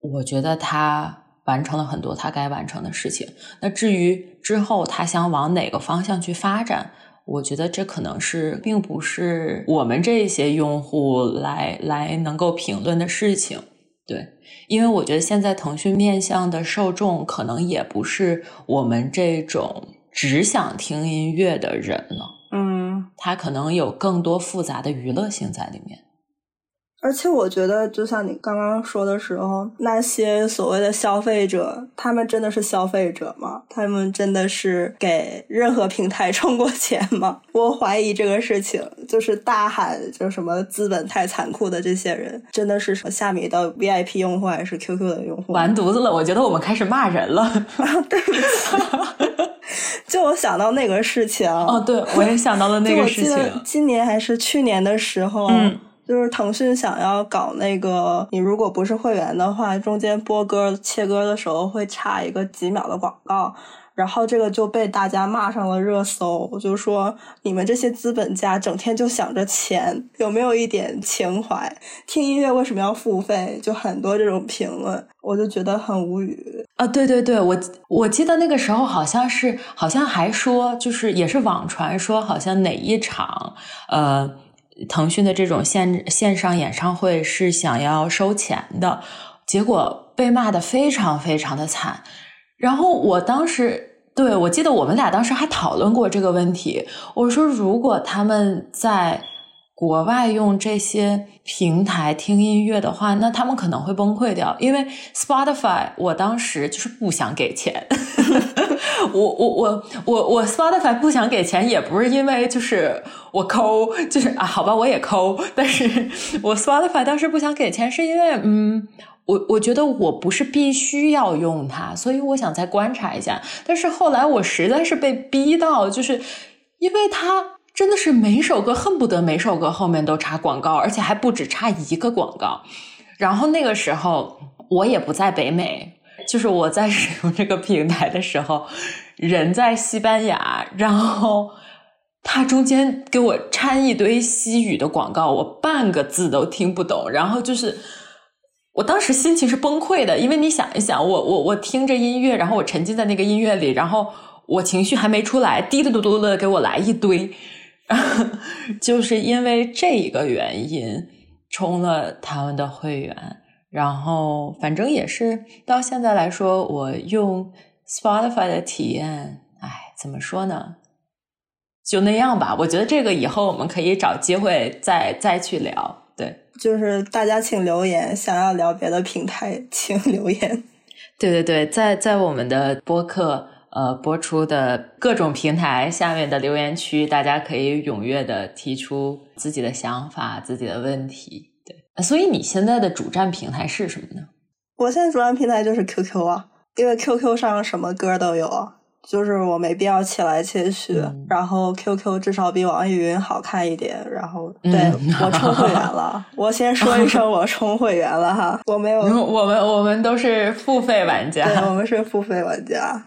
我觉得他。完成了很多他该完成的事情。那至于之后他想往哪个方向去发展，我觉得这可能是并不是我们这些用户来来能够评论的事情。对，因为我觉得现在腾讯面向的受众可能也不是我们这种只想听音乐的人了。嗯，他可能有更多复杂的娱乐性在里面。而且我觉得，就像你刚刚说的时候，那些所谓的消费者，他们真的是消费者吗？他们真的是给任何平台 充过钱吗？我怀疑这个事情，就是大喊就什么资本太残酷的这些人，真的是虾米的 VIP 用户还是 QQ 的用户？完犊子了！我觉得我们开始骂人了。对不起，就我想到那个事情。哦，对，我也想到了那个事情。今年还是去年的时候。嗯。就是腾讯想要搞那个，你如果不是会员的话，中间播歌切歌的时候会插一个几秒的广告，然后这个就被大家骂上了热搜，我就说你们这些资本家整天就想着钱，有没有一点情怀？听音乐为什么要付费？就很多这种评论，我就觉得很无语啊！对对对，我我记得那个时候好像是，好像还说，就是也是网传说，好像哪一场，呃。腾讯的这种线线上演唱会是想要收钱的，结果被骂的非常非常的惨。然后我当时对我记得我们俩当时还讨论过这个问题。我说如果他们在国外用这些平台听音乐的话，那他们可能会崩溃掉，因为 Spotify 我当时就是不想给钱。我我我我我 Spotify 不想给钱，也不是因为就是我抠，就是啊，好吧，我也抠。但是我 Spotify 当时不想给钱，是因为嗯，我我觉得我不是必须要用它，所以我想再观察一下。但是后来我实在是被逼到，就是因为它真的是每首歌恨不得每首歌后面都插广告，而且还不止插一个广告。然后那个时候我也不在北美。就是我在 使用这个平台的时候，人在西班牙，然后他中间给我掺一堆西语的广告，我半个字都听不懂。然后就是我当时心情是崩溃的，因为你想一想，我我我听着音乐，然后我沉浸在那个音乐里，然后我情绪还没出来，滴嘟嘟嘟的给我来一堆，就是因为这一个原因充了他们的会员。然后，反正也是到现在来说，我用 Spotify 的体验，哎，怎么说呢？就那样吧。我觉得这个以后我们可以找机会再再去聊。对，就是大家请留言，想要聊别的平台，请留言。对对对，在在我们的播客呃播出的各种平台下面的留言区，大家可以踊跃的提出自己的想法、自己的问题。对所以你现在的主站平台是什么呢？我现在主站平台就是 QQ 啊。因为 QQ 上什么歌都有，就是我没必要切来切去。然后 QQ 至少比网易云好看一点。然后对 我充会员了，我先说一声我充会员了哈，我没有，我们我们都是付费玩家，对，我们是付费玩家。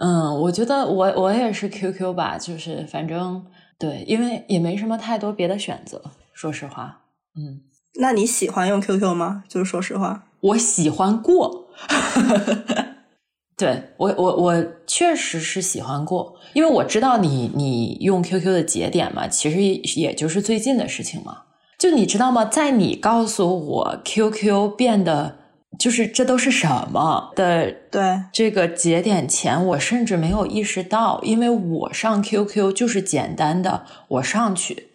嗯，我觉得我我也是 QQ 吧，就是反正对，因为也没什么太多别的选择，说实话。嗯，那你喜欢用 QQ 吗？就是说实话，我喜欢过。对我我我确实是喜欢过，因为我知道你你用 QQ 的节点嘛，其实也就是最近的事情嘛。就你知道吗？在你告诉我 QQ 变得。就是这都是什么的？对这个节点前，我甚至没有意识到，因为我上 QQ 就是简单的，我上去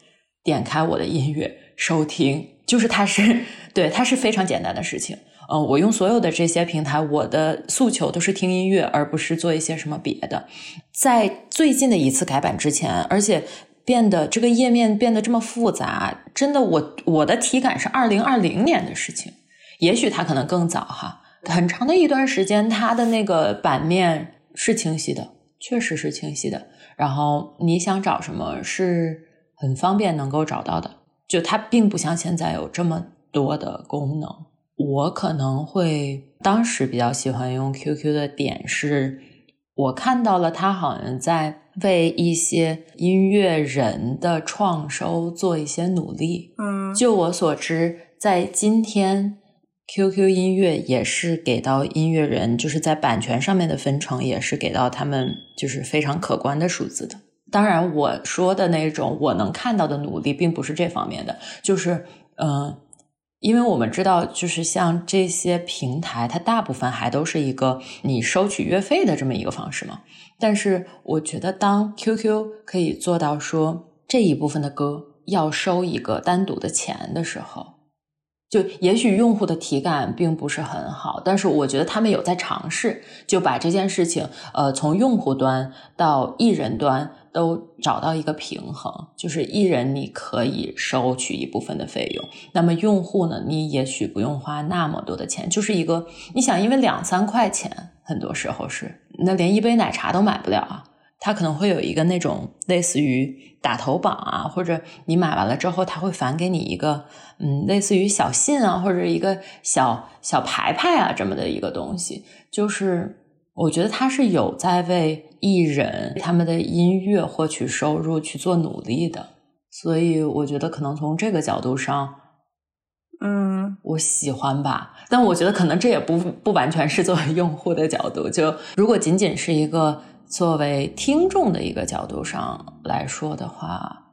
点开我的音乐收听，就是它是 对它是非常简单的事情。嗯，我用所有的这些平台，我的诉求都是听音乐，而不是做一些什么别的。在最近的一次改版之前，而且变得这个页面变得这么复杂，真的，我我的体感是二零二零年的事情。也许它可能更早哈，很长的一段时间，它的那个版面是清晰的，确实是清晰的。然后你想找什么是很方便能够找到的，就它并不像现在有这么多的功能。我可能会当时比较喜欢用 QQ 的点是，我看到了它好像在为一些音乐人的创收做一些努力。嗯，就我所知，在今天。QQ 音乐也是给到音乐人，就是在版权上面的分成，也是给到他们，就是非常可观的数字的。当然，我说的那种我能看到的努力，并不是这方面的，就是嗯，因为我们知道，就是像这些平台，它大部分还都是一个你收取月费的这么一个方式嘛。但是，我觉得当 QQ 可以做到说这一部分的歌要收一个单独的钱的时候。就也许用户的体感并不是很好，但是我觉得他们有在尝试，就把这件事情，呃，从用户端到艺人端都找到一个平衡，就是艺人你可以收取一部分的费用，那么用户呢，你也许不用花那么多的钱，就是一个你想，因为两三块钱，很多时候是那连一杯奶茶都买不了啊。它可能会有一个那种类似于打头榜啊，或者你买完了之后，他会返给你一个嗯，类似于小信啊，或者一个小小牌牌啊这么的一个东西。就是我觉得他是有在为艺人他们的音乐获取收入去做努力的，所以我觉得可能从这个角度上，嗯，我喜欢吧。但我觉得可能这也不不完全是作为用户的角度，就如果仅仅是一个。作为听众的一个角度上来说的话，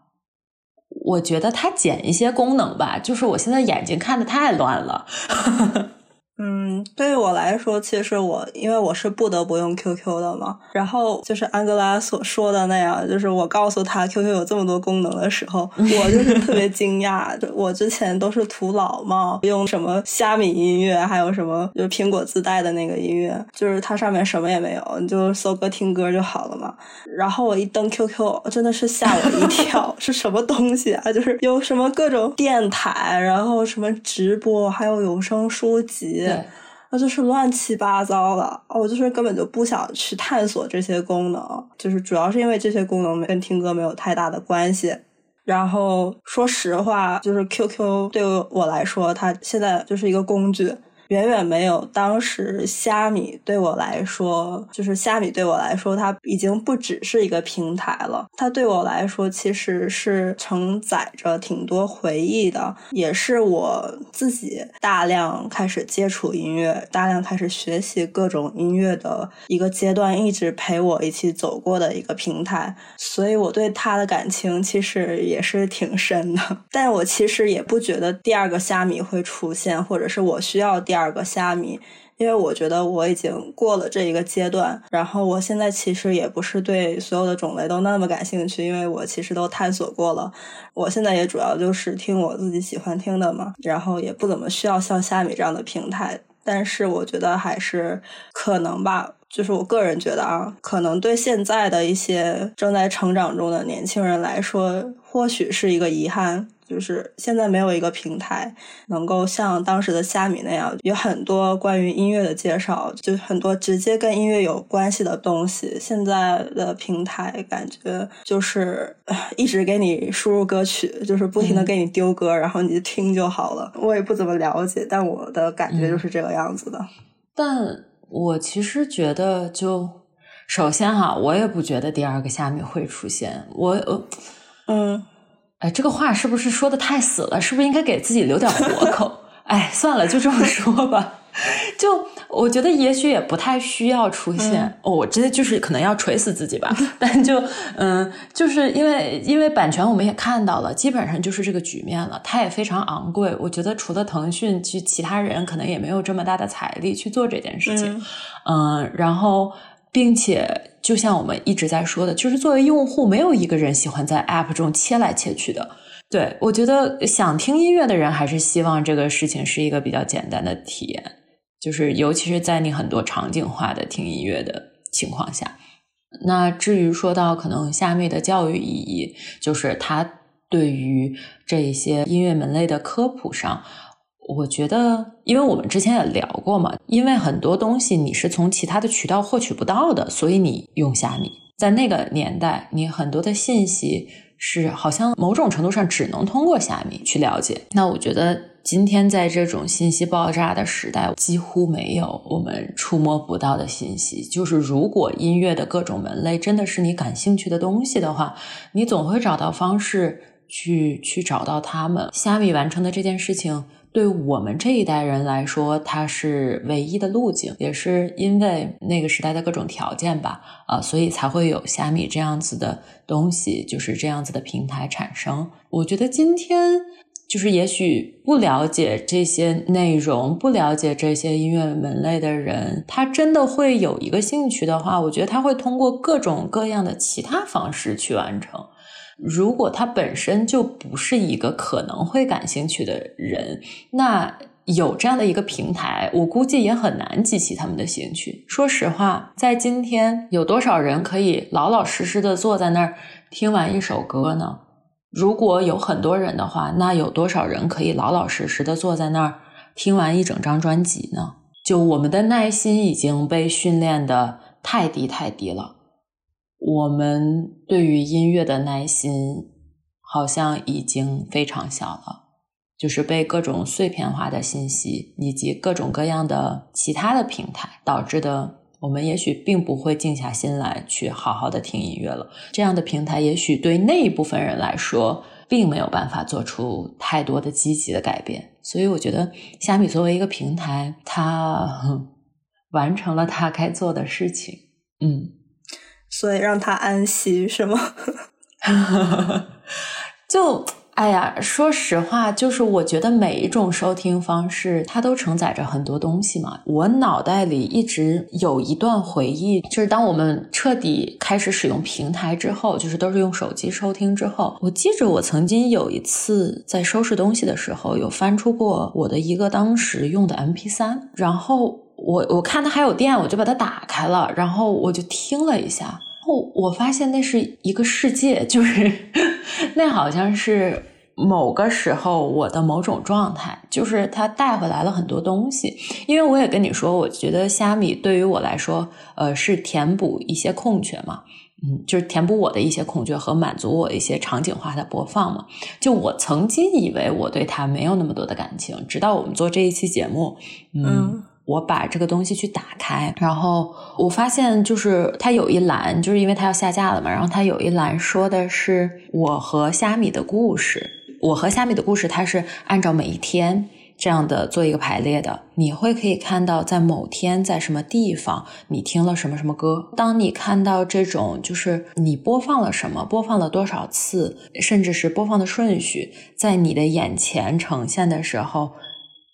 我觉得它减一些功能吧，就是我现在眼睛看的太乱了。嗯，对于我来说，其实我因为我是不得不用 QQ 的嘛。然后就是安哥拉所说的那样，就是我告诉他 QQ 有这么多功能的时候，我就是特别惊讶。我之前都是图老嘛，用什么虾米音乐，还有什么就是苹果自带的那个音乐，就是它上面什么也没有，你就搜歌听歌就好了嘛。然后我一登 QQ，真的是吓我一跳，是什么东西啊？就是有什么各种电台，然后什么直播，还有有声书籍。那就是乱七八糟的，我就是根本就不想去探索这些功能，就是主要是因为这些功能跟听歌没有太大的关系。然后说实话，就是 QQ 对我来说，它现在就是一个工具。远远没有当时虾米对我来说，就是虾米对我来说，它已经不只是一个平台了。它对我来说，其实是承载着挺多回忆的，也是我自己大量开始接触音乐、大量开始学习各种音乐的一个阶段，一直陪我一起走过的一个平台。所以我对它的感情其实也是挺深的。但我其实也不觉得第二个虾米会出现，或者是我需要第二。第二个虾米，因为我觉得我已经过了这一个阶段，然后我现在其实也不是对所有的种类都那么感兴趣，因为我其实都探索过了。我现在也主要就是听我自己喜欢听的嘛，然后也不怎么需要像虾米这样的平台。但是我觉得还是可能吧，就是我个人觉得啊，可能对现在的一些正在成长中的年轻人来说，或许是一个遗憾。就是现在没有一个平台能够像当时的虾米那样，有很多关于音乐的介绍，就很多直接跟音乐有关系的东西。现在的平台感觉就是一直给你输入歌曲，就是不停的给你丢歌，然后你就听就好了。我也不怎么了解，但我的感觉就是这个样子的。但我其实觉得，就首先哈，我也不觉得第二个虾米会出现。我呃嗯。哎，这个话是不是说的太死了？是不是应该给自己留点活口？哎，算了，就这么说吧。就我觉得，也许也不太需要出现。哦，我真的就是可能要锤死自己吧。但就嗯，就是因为因为版权，我们也看到了，基本上就是这个局面了。它也非常昂贵。我觉得除了腾讯，其其他人可能也没有这么大的财力去做这件事情。嗯，然后。并且，就像我们一直在说的，就是作为用户，没有一个人喜欢在 App 中切来切去的。对我觉得，想听音乐的人还是希望这个事情是一个比较简单的体验，就是尤其是在你很多场景化的听音乐的情况下。那至于说到可能虾米的教育意义，就是它对于这些音乐门类的科普上。我觉得，因为我们之前也聊过嘛，因为很多东西你是从其他的渠道获取不到的，所以你用虾米。在那个年代，你很多的信息是好像某种程度上只能通过虾米去了解。那我觉得今天在这种信息爆炸的时代，几乎没有我们触摸不到的信息。就是如果音乐的各种门类真的是你感兴趣的东西的话，你总会找到方式去去找到他们。虾米完成的这件事情。对我们这一代人来说，它是唯一的路径，也是因为那个时代的各种条件吧，啊，所以才会有虾米这样子的东西，就是这样子的平台产生。我觉得今天就是也许不了解这些内容、不了解这些音乐门类的人，他真的会有一个兴趣的话，我觉得他会通过各种各样的其他方式去完成。如果他本身就不是一个可能会感兴趣的人，那有这样的一个平台，我估计也很难激起他们的兴趣。说实话，在今天，有多少人可以老老实实的坐在那儿听完一首歌呢？如果有很多人的话，那有多少人可以老老实实的坐在那儿听完一整张专辑呢？就我们的耐心已经被训练的太低太低了。我们对于音乐的耐心好像已经非常小了，就是被各种碎片化的信息以及各种各样的其他的平台导致的，我们也许并不会静下心来去好好的听音乐了。这样的平台也许对那一部分人来说，并没有办法做出太多的积极的改变。所以，我觉得虾米作为一个平台，它 完成了它该做的事情。嗯。所以让他安息是吗？就哎呀，说实话，就是我觉得每一种收听方式，它都承载着很多东西嘛。我脑袋里一直有一段回忆，就是当我们彻底开始使用平台之后，就是都是用手机收听之后，我记着我曾经有一次在收拾东西的时候，有翻出过我的一个当时用的 MP 三，然后。我我看它还有电，我就把它打开了，然后我就听了一下，后我发现那是一个世界，就是 那好像是某个时候我的某种状态，就是它带回来了很多东西。因为我也跟你说，我觉得虾米对于我来说，呃，是填补一些空缺嘛，嗯，就是填补我的一些空缺和满足我一些场景化的播放嘛。就我曾经以为我对它没有那么多的感情，直到我们做这一期节目，嗯。我把这个东西去打开，然后我发现就是它有一栏，就是因为它要下架了嘛，然后它有一栏说的是我和虾米的故事。我和虾米的故事，它是按照每一天这样的做一个排列的。你会可以看到在某天在什么地方你听了什么什么歌。当你看到这种就是你播放了什么，播放了多少次，甚至是播放的顺序在你的眼前呈现的时候。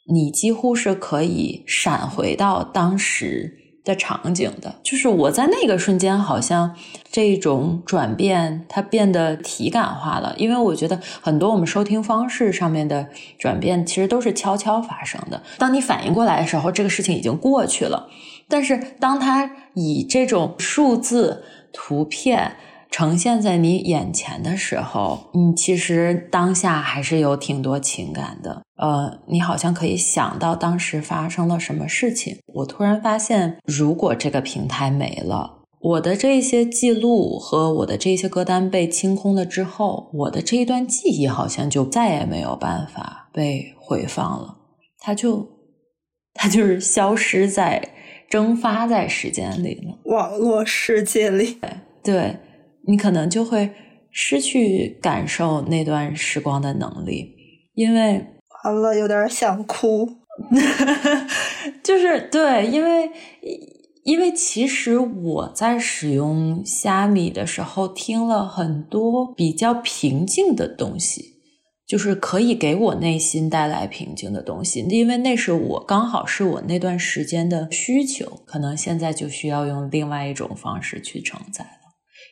你几乎是可以闪回到当时的场景的，就是我在那个瞬间，好像这种转变它变得体感化了。因为我觉得很多我们收听方式上面的转变，其实都是悄悄发生的。当你反应过来的时候，这个事情已经过去了。但是当它以这种数字图片呈现在你眼前的时候，你其实当下还是有挺多情感的。呃，你好像可以想到当时发生了什么事情。我突然发现，如果这个平台没了，我的这些记录和我的这些歌单被清空了之后，我的这一段记忆好像就再也没有办法被回放了。它就，它就是消失在。蒸发在时间里了，网络世界里，对你可能就会失去感受那段时光的能力，因为完了有点想哭，就是对，因为因为其实我在使用虾米的时候，听了很多比较平静的东西。就是可以给我内心带来平静的东西，因为那是我刚好是我那段时间的需求，可能现在就需要用另外一种方式去承载了。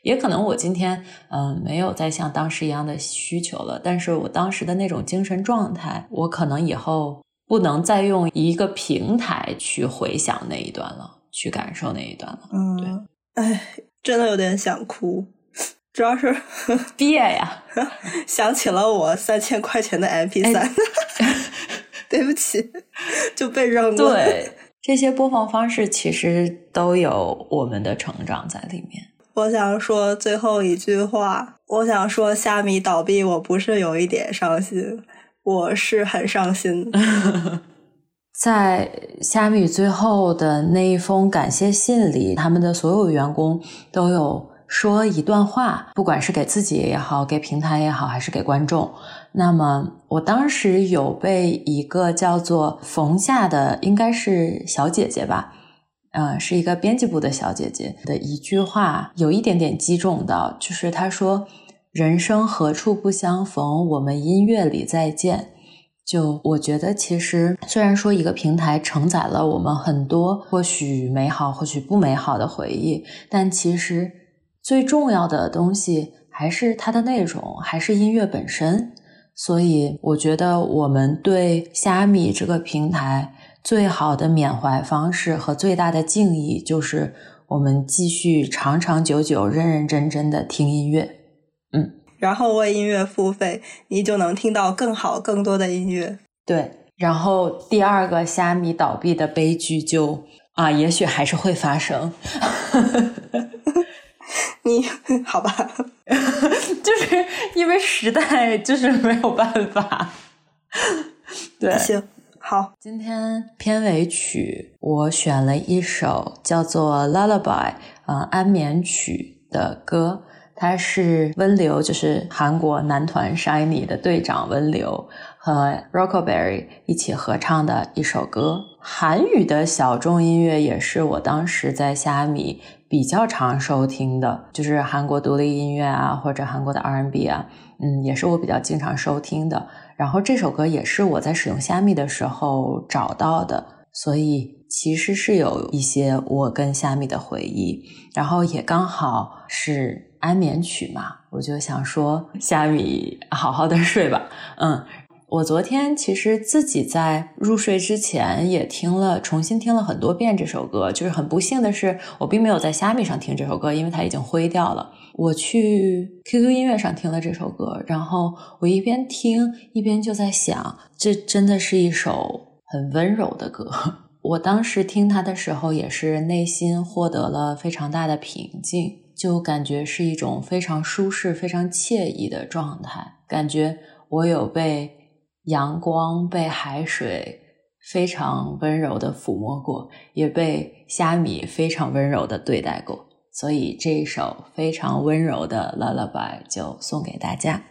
也可能我今天嗯没有再像当时一样的需求了，但是我当时的那种精神状态，我可能以后不能再用一个平台去回想那一段了，去感受那一段了。嗯，对，哎，真的有点想哭。主要是 憋呀，想起了我三千块钱的 MP 三，对不起，就被扔了。对，这些播放方式其实都有我们的成长在里面。我想说最后一句话，我想说虾米倒闭，我不是有一点伤心，我是很伤心。在虾米最后的那一封感谢信里，他们的所有员工都有。说一段话，不管是给自己也好，给平台也好，还是给观众。那么，我当时有被一个叫做冯夏的，应该是小姐姐吧，呃，是一个编辑部的小姐姐的一句话，有一点点击中到，就是她说：“人生何处不相逢，我们音乐里再见。”就我觉得，其实虽然说一个平台承载了我们很多或许美好，或许不美好的回忆，但其实。最重要的东西还是它的内容，还是音乐本身。所以，我觉得我们对虾米这个平台最好的缅怀方式和最大的敬意，就是我们继续长长久久、认认真真的听音乐。嗯，然后为音乐付费，你就能听到更好、更多的音乐。对，然后第二个虾米倒闭的悲剧就啊，也许还是会发生。你好吧，就是因为时代就是没有办法。对，行，好，今天片尾曲我选了一首叫做《Lullaby》啊安眠曲的歌，它是温流，就是韩国男团 Shiny 的队长温流和 Rockberry 一起合唱的一首歌。韩语的小众音乐也是我当时在虾米。比较常收听的就是韩国独立音乐啊，或者韩国的 R&B 啊，嗯，也是我比较经常收听的。然后这首歌也是我在使用虾米的时候找到的，所以其实是有一些我跟虾米的回忆。然后也刚好是安眠曲嘛，我就想说虾米好好的睡吧，嗯。我昨天其实自己在入睡之前也听了，重新听了很多遍这首歌。就是很不幸的是，我并没有在虾米上听这首歌，因为它已经灰掉了。我去 QQ 音乐上听了这首歌，然后我一边听一边就在想，这真的是一首很温柔的歌。我当时听它的时候，也是内心获得了非常大的平静，就感觉是一种非常舒适、非常惬意的状态，感觉我有被。阳光被海水非常温柔的抚摸过，也被虾米非常温柔的对待过，所以这一首非常温柔的 lullaby 就送给大家。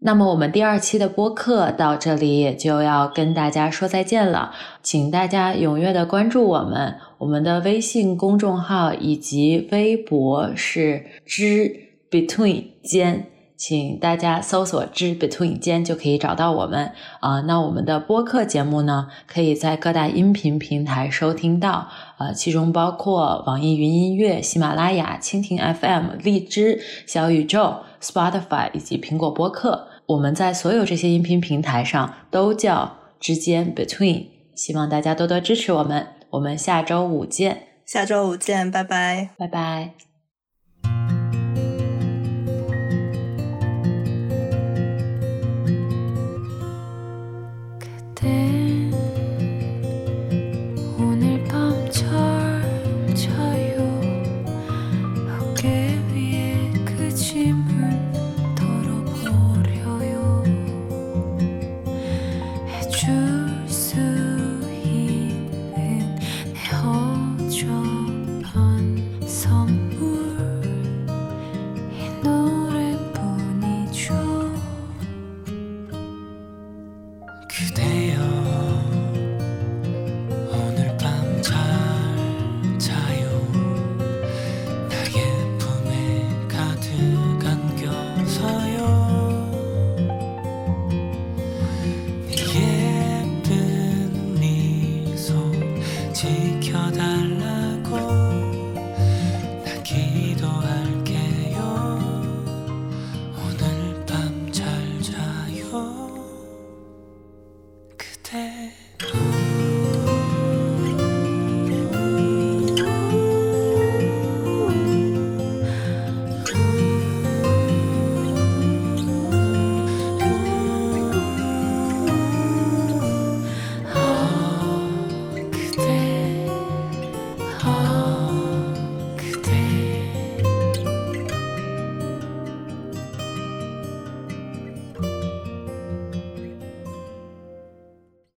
那么我们第二期的播客到这里也就要跟大家说再见了，请大家踊跃的关注我们，我们的微信公众号以及微博是知 between 间。请大家搜索“之 between 间”就可以找到我们啊。那我们的播客节目呢，可以在各大音频平台收听到，呃，其中包括网易云音乐、喜马拉雅、蜻蜓 FM、荔枝、小宇宙、Spotify 以及苹果播客。我们在所有这些音频平台上都叫“之间 between”。希望大家多多支持我们，我们下周五见。下周五见，拜拜，拜拜。